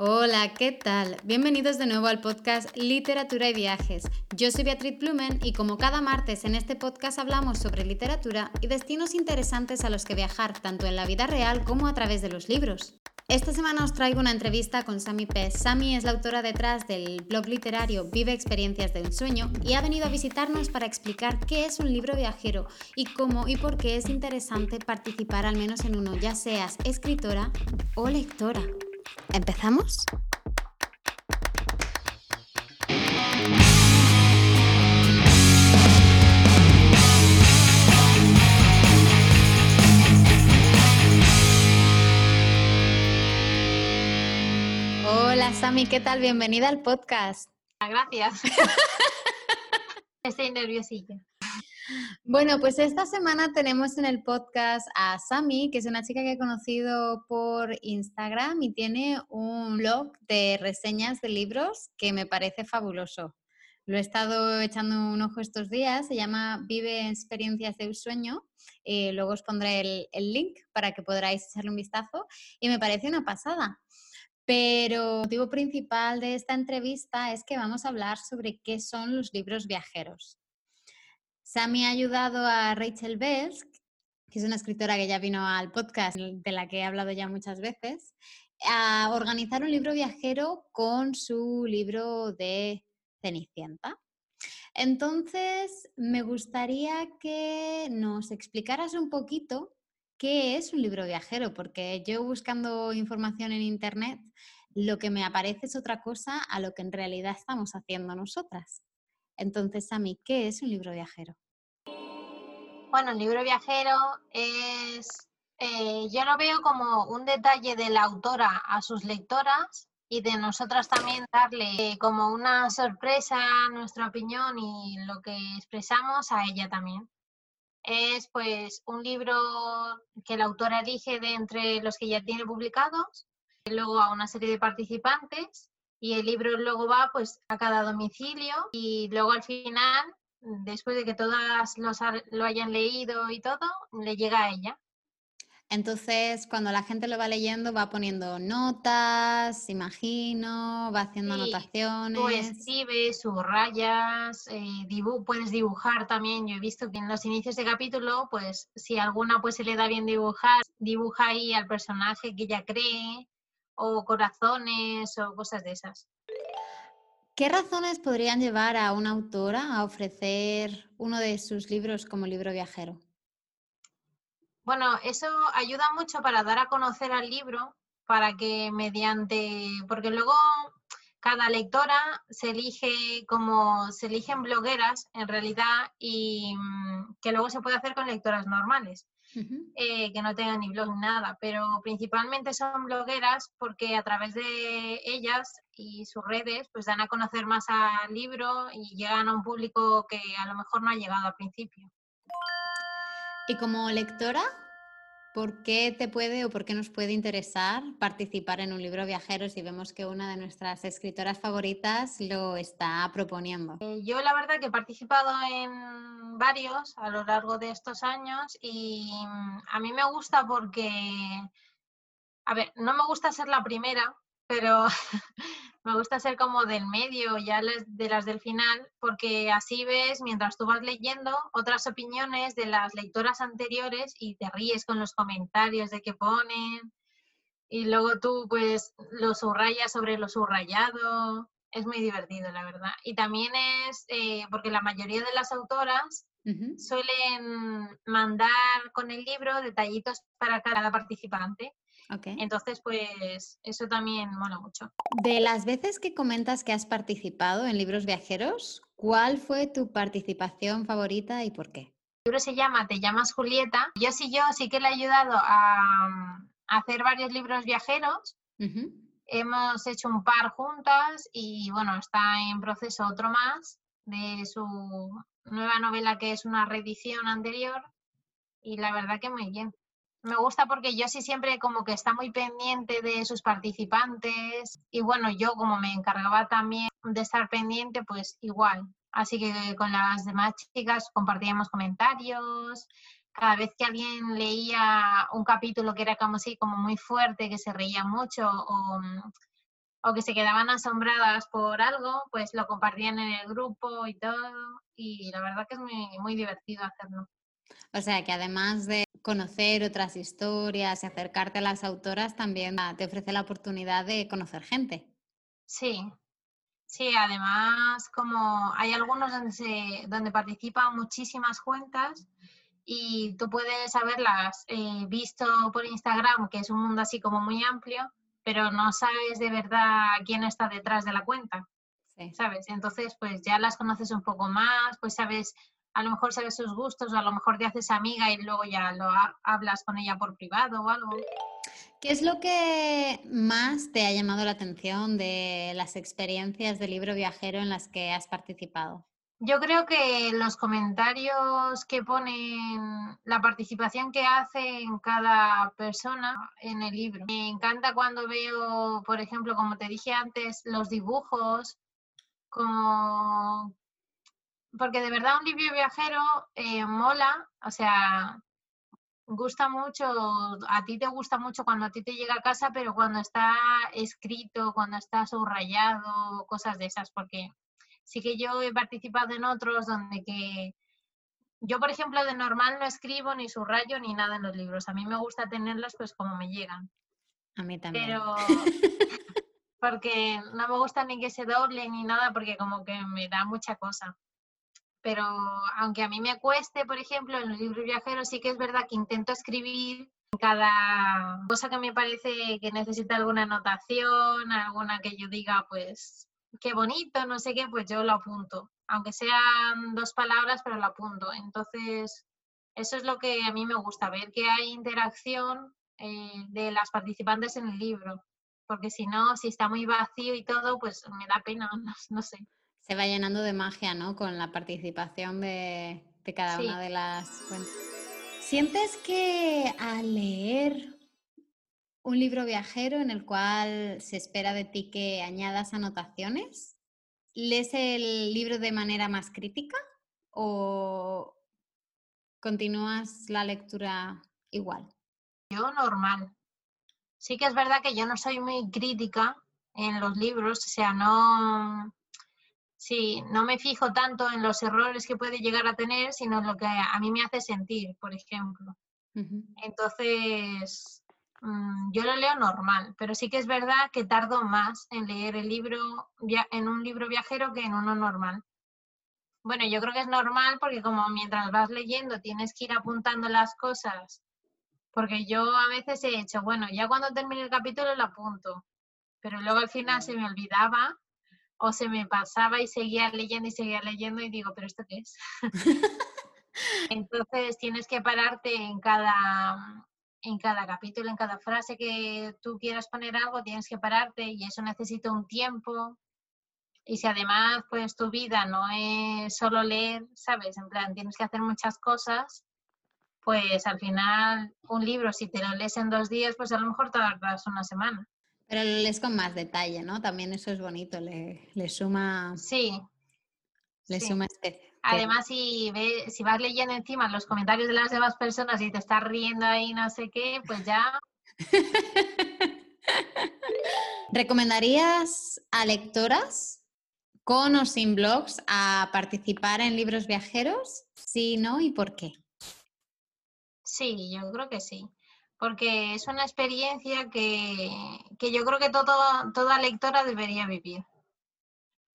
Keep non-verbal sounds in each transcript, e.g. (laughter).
Hola, ¿qué tal? Bienvenidos de nuevo al podcast Literatura y Viajes. Yo soy Beatriz Plumen y como cada martes en este podcast hablamos sobre literatura y destinos interesantes a los que viajar tanto en la vida real como a través de los libros. Esta semana os traigo una entrevista con Sami Pez. Sami es la autora detrás del blog literario Vive Experiencias de un Sueño y ha venido a visitarnos para explicar qué es un libro viajero y cómo y por qué es interesante participar al menos en uno, ya seas escritora o lectora. ¿Empezamos? Hola Sami, ¿qué tal? Bienvenida al podcast. Gracias. (laughs) Estoy nerviosilla. Bueno, pues esta semana tenemos en el podcast a Sami, que es una chica que he conocido por Instagram y tiene un blog de reseñas de libros que me parece fabuloso. Lo he estado echando un ojo estos días, se llama Vive Experiencias de un Sueño. Eh, luego os pondré el, el link para que podáis echarle un vistazo y me parece una pasada. Pero el motivo principal de esta entrevista es que vamos a hablar sobre qué son los libros viajeros. Sami ha ayudado a Rachel Besk, que es una escritora que ya vino al podcast, de la que he hablado ya muchas veces, a organizar un libro viajero con su libro de Cenicienta. Entonces, me gustaría que nos explicaras un poquito qué es un libro viajero, porque yo buscando información en Internet, lo que me aparece es otra cosa a lo que en realidad estamos haciendo nosotras. Entonces, Sami, ¿qué es un libro viajero? Bueno, el libro viajero es, eh, yo lo veo como un detalle de la autora a sus lectoras y de nosotras también darle como una sorpresa nuestra opinión y lo que expresamos a ella también. Es pues un libro que la autora elige de entre los que ya tiene publicados, luego a una serie de participantes y el libro luego va pues a cada domicilio y luego al final, después de que todas lo hayan leído y todo, le llega a ella. Entonces, cuando la gente lo va leyendo, va poniendo notas, imagino, va haciendo Sí, anotaciones. tú escribes, subrayas, eh, dibu- puedes dibujar también. Yo he visto que en los inicios de capítulo, pues si alguna pues se le da bien dibujar, dibuja ahí al personaje que ella cree, o corazones, o cosas de esas. ¿Qué razones podrían llevar a una autora a ofrecer uno de sus libros como libro viajero? Bueno, eso ayuda mucho para dar a conocer al libro, para que mediante, porque luego cada lectora se elige como se eligen blogueras en realidad y mm, que luego se puede hacer con lectoras normales. Eh, que no tengan ni blog ni nada, pero principalmente son blogueras porque a través de ellas y sus redes pues dan a conocer más al libro y llegan a un público que a lo mejor no ha llegado al principio. Y como lectora, ¿por qué te puede o por qué nos puede interesar participar en un libro viajero si vemos que una de nuestras escritoras favoritas lo está proponiendo? Eh, Yo la verdad que he participado en varios a lo largo de estos años y mm, a mí me gusta porque, a ver, no me gusta ser la primera, pero (laughs) me gusta ser como del medio, ya las- de las del final, porque así ves, mientras tú vas leyendo, otras opiniones de las lectoras anteriores y te ríes con los comentarios de que ponen y luego tú pues lo subrayas sobre lo subrayado. Es muy divertido, la verdad. Y también es eh, porque la mayoría de las autoras suelen mandar con el libro detallitos para cada participante. Entonces, pues eso también mola mucho. De las veces que comentas que has participado en libros viajeros, ¿cuál fue tu participación favorita y por qué? El libro se llama Te llamas Julieta. Yo sí, yo sí que le he ayudado a, a hacer varios libros viajeros. Hemos hecho un par juntas y bueno, está en proceso otro más de su nueva novela que es una reedición anterior y la verdad que muy bien. Me gusta porque yo sí siempre como que está muy pendiente de sus participantes y bueno, yo como me encargaba también de estar pendiente, pues igual. Así que con las demás chicas compartíamos comentarios, cada vez que alguien leía un capítulo que era como así, como muy fuerte, que se reía mucho o, o que se quedaban asombradas por algo, pues lo compartían en el grupo y todo. Y la verdad que es muy, muy divertido hacerlo. O sea que además de conocer otras historias y acercarte a las autoras, también te ofrece la oportunidad de conocer gente. Sí, sí, además como hay algunos donde, se, donde participan muchísimas cuentas y tú puedes haberlas eh, visto por Instagram, que es un mundo así como muy amplio, pero no sabes de verdad quién está detrás de la cuenta. ¿Sabes? Entonces, pues ya las conoces un poco más, pues sabes, a lo mejor sabes sus gustos, o a lo mejor te haces amiga y luego ya lo hablas con ella por privado o algo. ¿Qué es lo que más te ha llamado la atención de las experiencias del libro viajero en las que has participado? Yo creo que los comentarios que ponen, la participación que hace en cada persona en el libro. Me encanta cuando veo, por ejemplo, como te dije antes, los dibujos, como... Porque de verdad un libro viajero eh, mola, o sea, gusta mucho, a ti te gusta mucho cuando a ti te llega a casa, pero cuando está escrito, cuando está subrayado, cosas de esas, porque sí que yo he participado en otros donde que yo, por ejemplo, de normal no escribo ni subrayo ni nada en los libros. A mí me gusta tenerlos pues como me llegan. A mí también. Pero (laughs) porque no me gusta ni que se doble ni nada porque como que me da mucha cosa. Pero aunque a mí me cueste, por ejemplo, en los libros viajeros sí que es verdad que intento escribir cada cosa que me parece que necesita alguna anotación, alguna que yo diga, pues qué bonito, no sé qué, pues yo lo apunto. Aunque sean dos palabras, pero lo apunto. Entonces, eso es lo que a mí me gusta, ver que hay interacción eh, de las participantes en el libro. Porque si no, si está muy vacío y todo, pues me da pena, (laughs) no, sé. Se va llenando de magia, ¿no? Con la participación de, cada una de las cuentas. ¿Sientes que al leer un libro viajero en el cual se espera de ti que añadas anotaciones? ¿Lees el libro de manera más crítica o continúas la lectura igual? Yo normal. Sí que es verdad que yo no soy muy crítica en los libros, o sea, no, sí, no me fijo tanto en los errores que puede llegar a tener, sino en lo que a mí me hace sentir, por ejemplo. Entonces, Mm, yo lo leo normal, pero sí que es verdad que tardo más en leer el libro en un libro viajero que en uno normal. Bueno, yo creo que es normal porque como mientras vas leyendo tienes que ir apuntando las cosas, porque yo a veces he hecho, bueno, ya cuando termine el capítulo lo apunto, pero luego al final se me olvidaba o se me pasaba y seguía leyendo y seguía leyendo y digo, pero ¿esto qué es? (laughs) Entonces tienes que pararte en cada, en cada capítulo, en cada frase que tú quieras poner algo, tienes que pararte y eso necesita un tiempo. Y si además, pues tu vida no es solo leer, ¿sabes? En plan, tienes que hacer muchas cosas, pues al final un libro, si te lo lees en dos días, pues a lo mejor tardas una semana. Pero lo lees con más detalle, ¿no? También eso es bonito, le, le suma... Sí. Le suma especie. Además, si, si vas leyendo encima los comentarios de las demás personas y te estás riendo ahí no sé qué, pues ya... (laughs) ¿Recomendarías a lectoras con o sin blogs a participar en libros viajeros? Sí, no y por qué. Sí, yo creo que sí. Porque es una experiencia que, que yo creo que todo, toda lectora debería vivir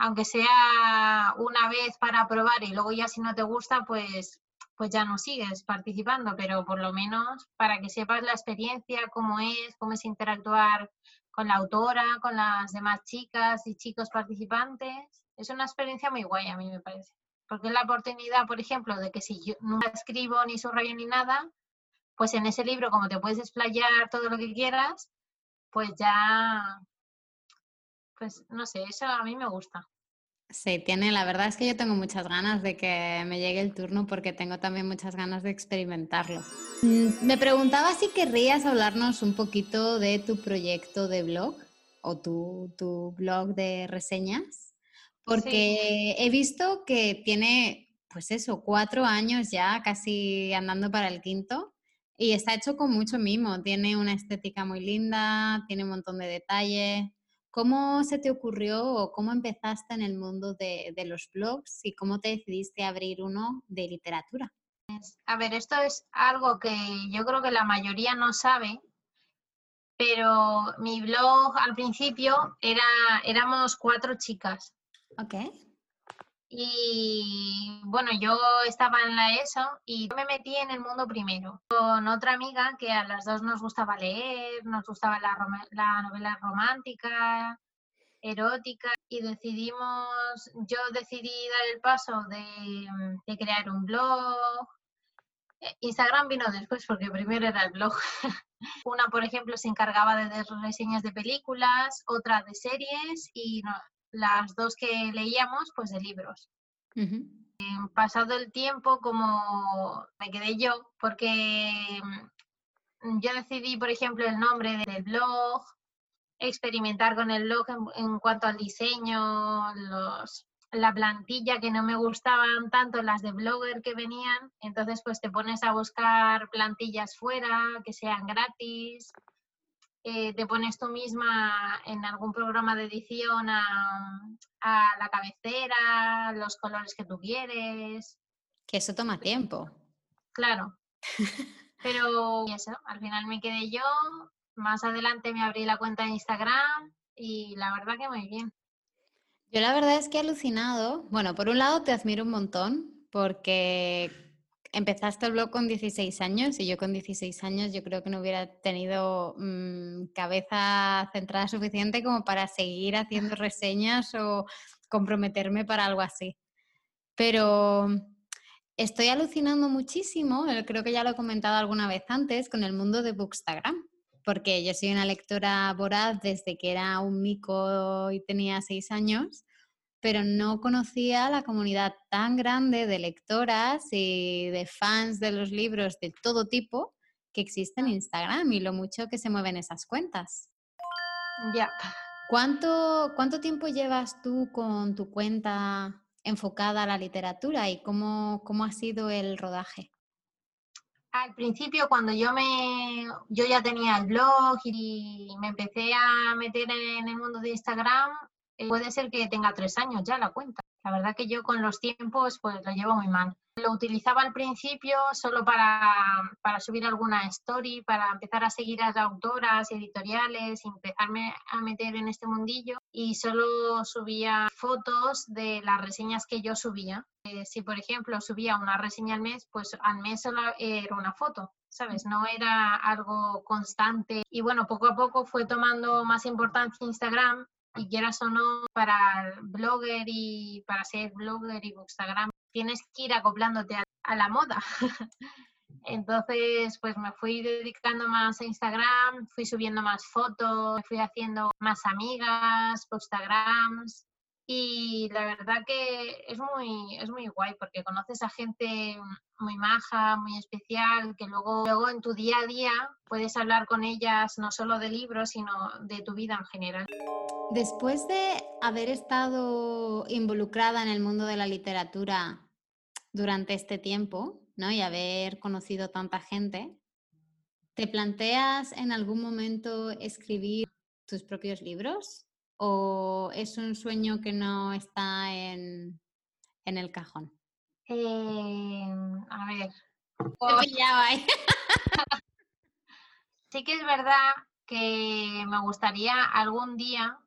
aunque sea una vez para probar y luego ya si no te gusta, pues, pues ya no sigues participando, pero por lo menos para que sepas la experiencia, cómo es, cómo es interactuar con la autora, con las demás chicas y chicos participantes. Es una experiencia muy guay, a mí me parece. Porque es la oportunidad, por ejemplo, de que si yo no escribo ni subrayo ni nada, pues en ese libro, como te puedes explayar todo lo que quieras, pues ya pues no sé, eso a mí me gusta. Sí, tiene, la verdad es que yo tengo muchas ganas de que me llegue el turno porque tengo también muchas ganas de experimentarlo. Mm, me preguntaba si querrías hablarnos un poquito de tu proyecto de blog o tu, tu blog de reseñas, porque he visto que tiene, pues eso, cuatro años ya, casi andando para el quinto, y está hecho con mucho mimo, tiene una estética muy linda, tiene un montón de detalles. ¿Cómo se te ocurrió o cómo empezaste en el mundo de, de los blogs y cómo te decidiste abrir uno de literatura? A ver, esto es algo que yo creo que la mayoría no sabe, pero mi blog al principio era, éramos cuatro chicas. Ok. Y bueno, yo estaba en la ESO y me metí en el mundo primero con otra amiga que a las dos nos gustaba leer, nos gustaba la, la novela romántica, erótica y decidimos, yo decidí dar el paso de, crear un blog. Eh, Instagram vino después porque primero era el blog. (laughs) Una, por ejemplo, se encargaba de reseñas de películas, otra de series y no, las dos que leíamos, pues de libros. Pasado el tiempo, como me quedé yo, porque mm, yo decidí, por ejemplo, el nombre del blog, experimentar con el blog en, cuanto al diseño, los, la plantilla que no me gustaban tanto las de blogger que venían, entonces pues te pones a buscar plantillas fuera que sean gratis, eh, te pones tú misma en algún programa de edición a, la cabecera, los colores que tú quieres. Que eso toma tiempo. Claro. (laughs) Pero eso, al final me quedé yo. Más adelante me abrí la cuenta de Instagram y la verdad que muy bien. Yo la verdad es que he alucinado. Bueno, por un lado te admiro un montón porque empezaste el blog con 16 años y yo con 16 años yo creo que no hubiera tenido mm, cabeza centrada suficiente como para seguir haciendo (laughs) reseñas o comprometerme para algo así. Pero estoy alucinando muchísimo, eh, creo que ya lo he comentado alguna vez antes, con el mundo de Bookstagram, porque yo soy una lectora voraz desde que era un mico y tenía 6 años pero no conocía la comunidad tan grande de lectoras y de fans de los libros de todo tipo que existe en Instagram y lo mucho que se mueven esas cuentas. Ya. ¿Cuánto, ¿Cuánto tiempo llevas tú con tu cuenta enfocada a la literatura y cómo, cómo ha sido el rodaje? Al principio, cuando yo me yo ya tenía el blog y me empecé a meter en el mundo de Instagram, eh, puede ser que tenga tres años ya la cuenta. La verdad que yo con los tiempos pues lo llevo muy mal. Lo utilizaba al principio solo para, para subir alguna story, para empezar a seguir a las autoras, editoriales, empezarme a meter en este mundillo y solo subía fotos de las reseñas que yo subía. Eh, si por ejemplo subía una reseña al mes, pues al mes solo era una foto. ¿sabes? No era algo constante. Y bueno, poco a poco fue tomando más importancia Instagram y quieras o no, para blogger y para ser blogger y Instagram, tienes que ir acoplándote a, la moda. (laughs) Entonces, pues me fui dedicando más a Instagram, fui subiendo más fotos, fui haciendo más amigas, Instagrams y la verdad que es muy, es muy guay porque conoces a gente muy maja, muy especial, que luego, luego en tu día a día puedes hablar con ellas no solo de libros, sino de tu vida en general. Después de haber estado involucrada en el mundo de la literatura durante este tiempo, ¿no? Y haber conocido tanta gente, ¿te planteas en algún momento escribir tus propios libros? O es un sueño que no está en, el cajón? Em, a ver. (laughs) sí que es verdad que me gustaría algún día,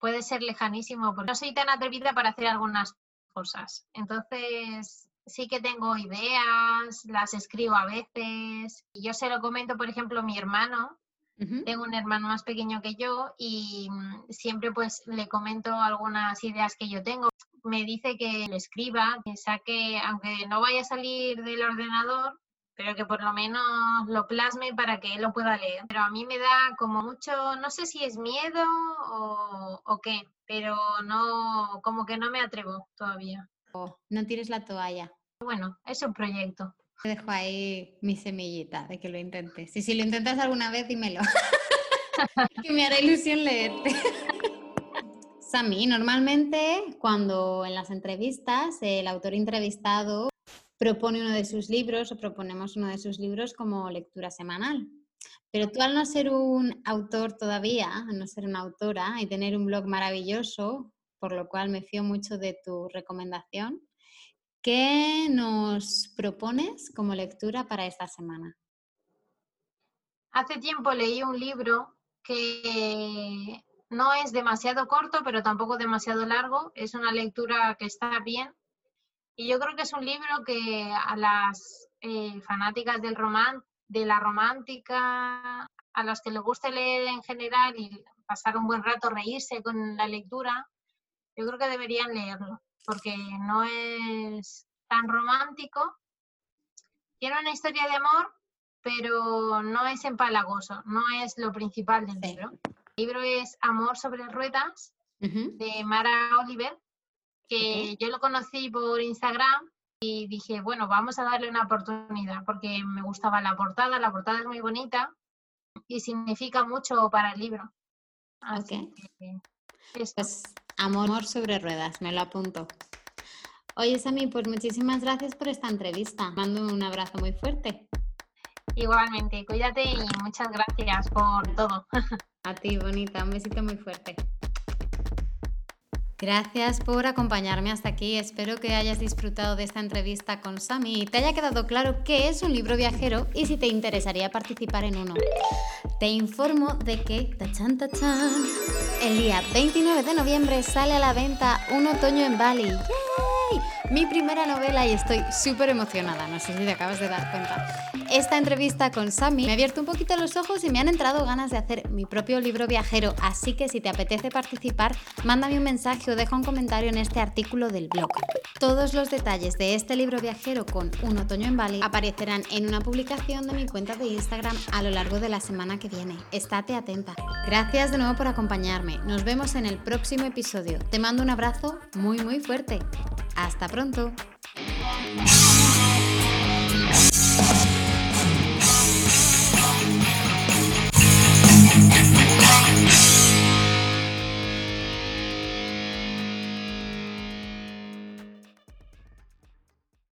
puede ser lejanísimo, porque no soy tan atrevida para hacer algunas cosas. Entonces, sí que tengo ideas, las escribo a veces. Yo se lo comento, por ejemplo, a mi hermano, tengo un hermano más pequeño que yo y mm, siempre pues le comento algunas ideas que yo tengo. Me dice que le escriba, que saque, aunque no vaya a salir del ordenador, pero que por lo menos lo plasme para que él lo pueda leer. Pero a mí me da como mucho, no sé si es miedo o, o qué, pero no, como que no me atrevo todavía. No tires la toalla. Bueno, es un proyecto. Dejo ahí mi semillita de que lo intentes. Y si lo intentas alguna vez, dímelo. (laughs) que me hará ilusión leerte. (laughs) Sami, normalmente cuando en las entrevistas el autor entrevistado propone uno de sus libros o proponemos uno de sus libros como lectura semanal. Pero tú al no ser un autor todavía, al no ser una autora y tener un blog maravilloso, por lo cual me fío mucho de tu recomendación, ¿qué nos propones como lectura para esta semana? Hace tiempo leí un libro que no es demasiado corto, pero tampoco demasiado largo. Es una lectura que está bien. Y yo creo que es un libro que a las eh, fanáticas de la romántica, a las que les guste leer en general y pasar un buen rato, reírse con la lectura, yo creo que deberían leerlo, porque no es tan romántico. Tiene una historia de amor, pero no es empalagoso, no es lo principal del libro. El libro es Amor sobre ruedas, de Mara Oliver, que yo lo conocí por Instagram y dije, bueno, vamos a darle una oportunidad, porque me gustaba la portada, la portada es muy bonita y significa mucho para el libro. Así pues, amor sobre ruedas, me lo apunto. Oye, Sami, pues muchísimas gracias por esta entrevista. Mando un abrazo muy fuerte. Igualmente, cuídate y muchas gracias por todo. (laughs) A ti, bonita, un besito muy fuerte. Gracias por acompañarme hasta aquí. Espero que hayas disfrutado de esta entrevista con Sami y te haya quedado claro qué es un libro viajero y si te interesaría participar en uno. Te informo de que, tachan, tachan, el día 29 de noviembre sale a la venta Un otoño en Bali. Mi primera novela y estoy súper emocionada. No sé si te acabas de dar cuenta. Esta entrevista con Sami me ha abierto un poquito los ojos y me han entrado ganas de hacer mi propio libro viajero, así que si te apetece participar, mándame un mensaje o deja un comentario en este artículo del blog. Todos los detalles de este libro viajero con Un otoño en Bali aparecerán en una publicación de mi cuenta de Instagram a lo largo de la semana que viene. Estate atenta. Gracias de nuevo por acompañarme. Nos vemos en el próximo episodio. Te mando un abrazo muy muy fuerte. Hasta pronto.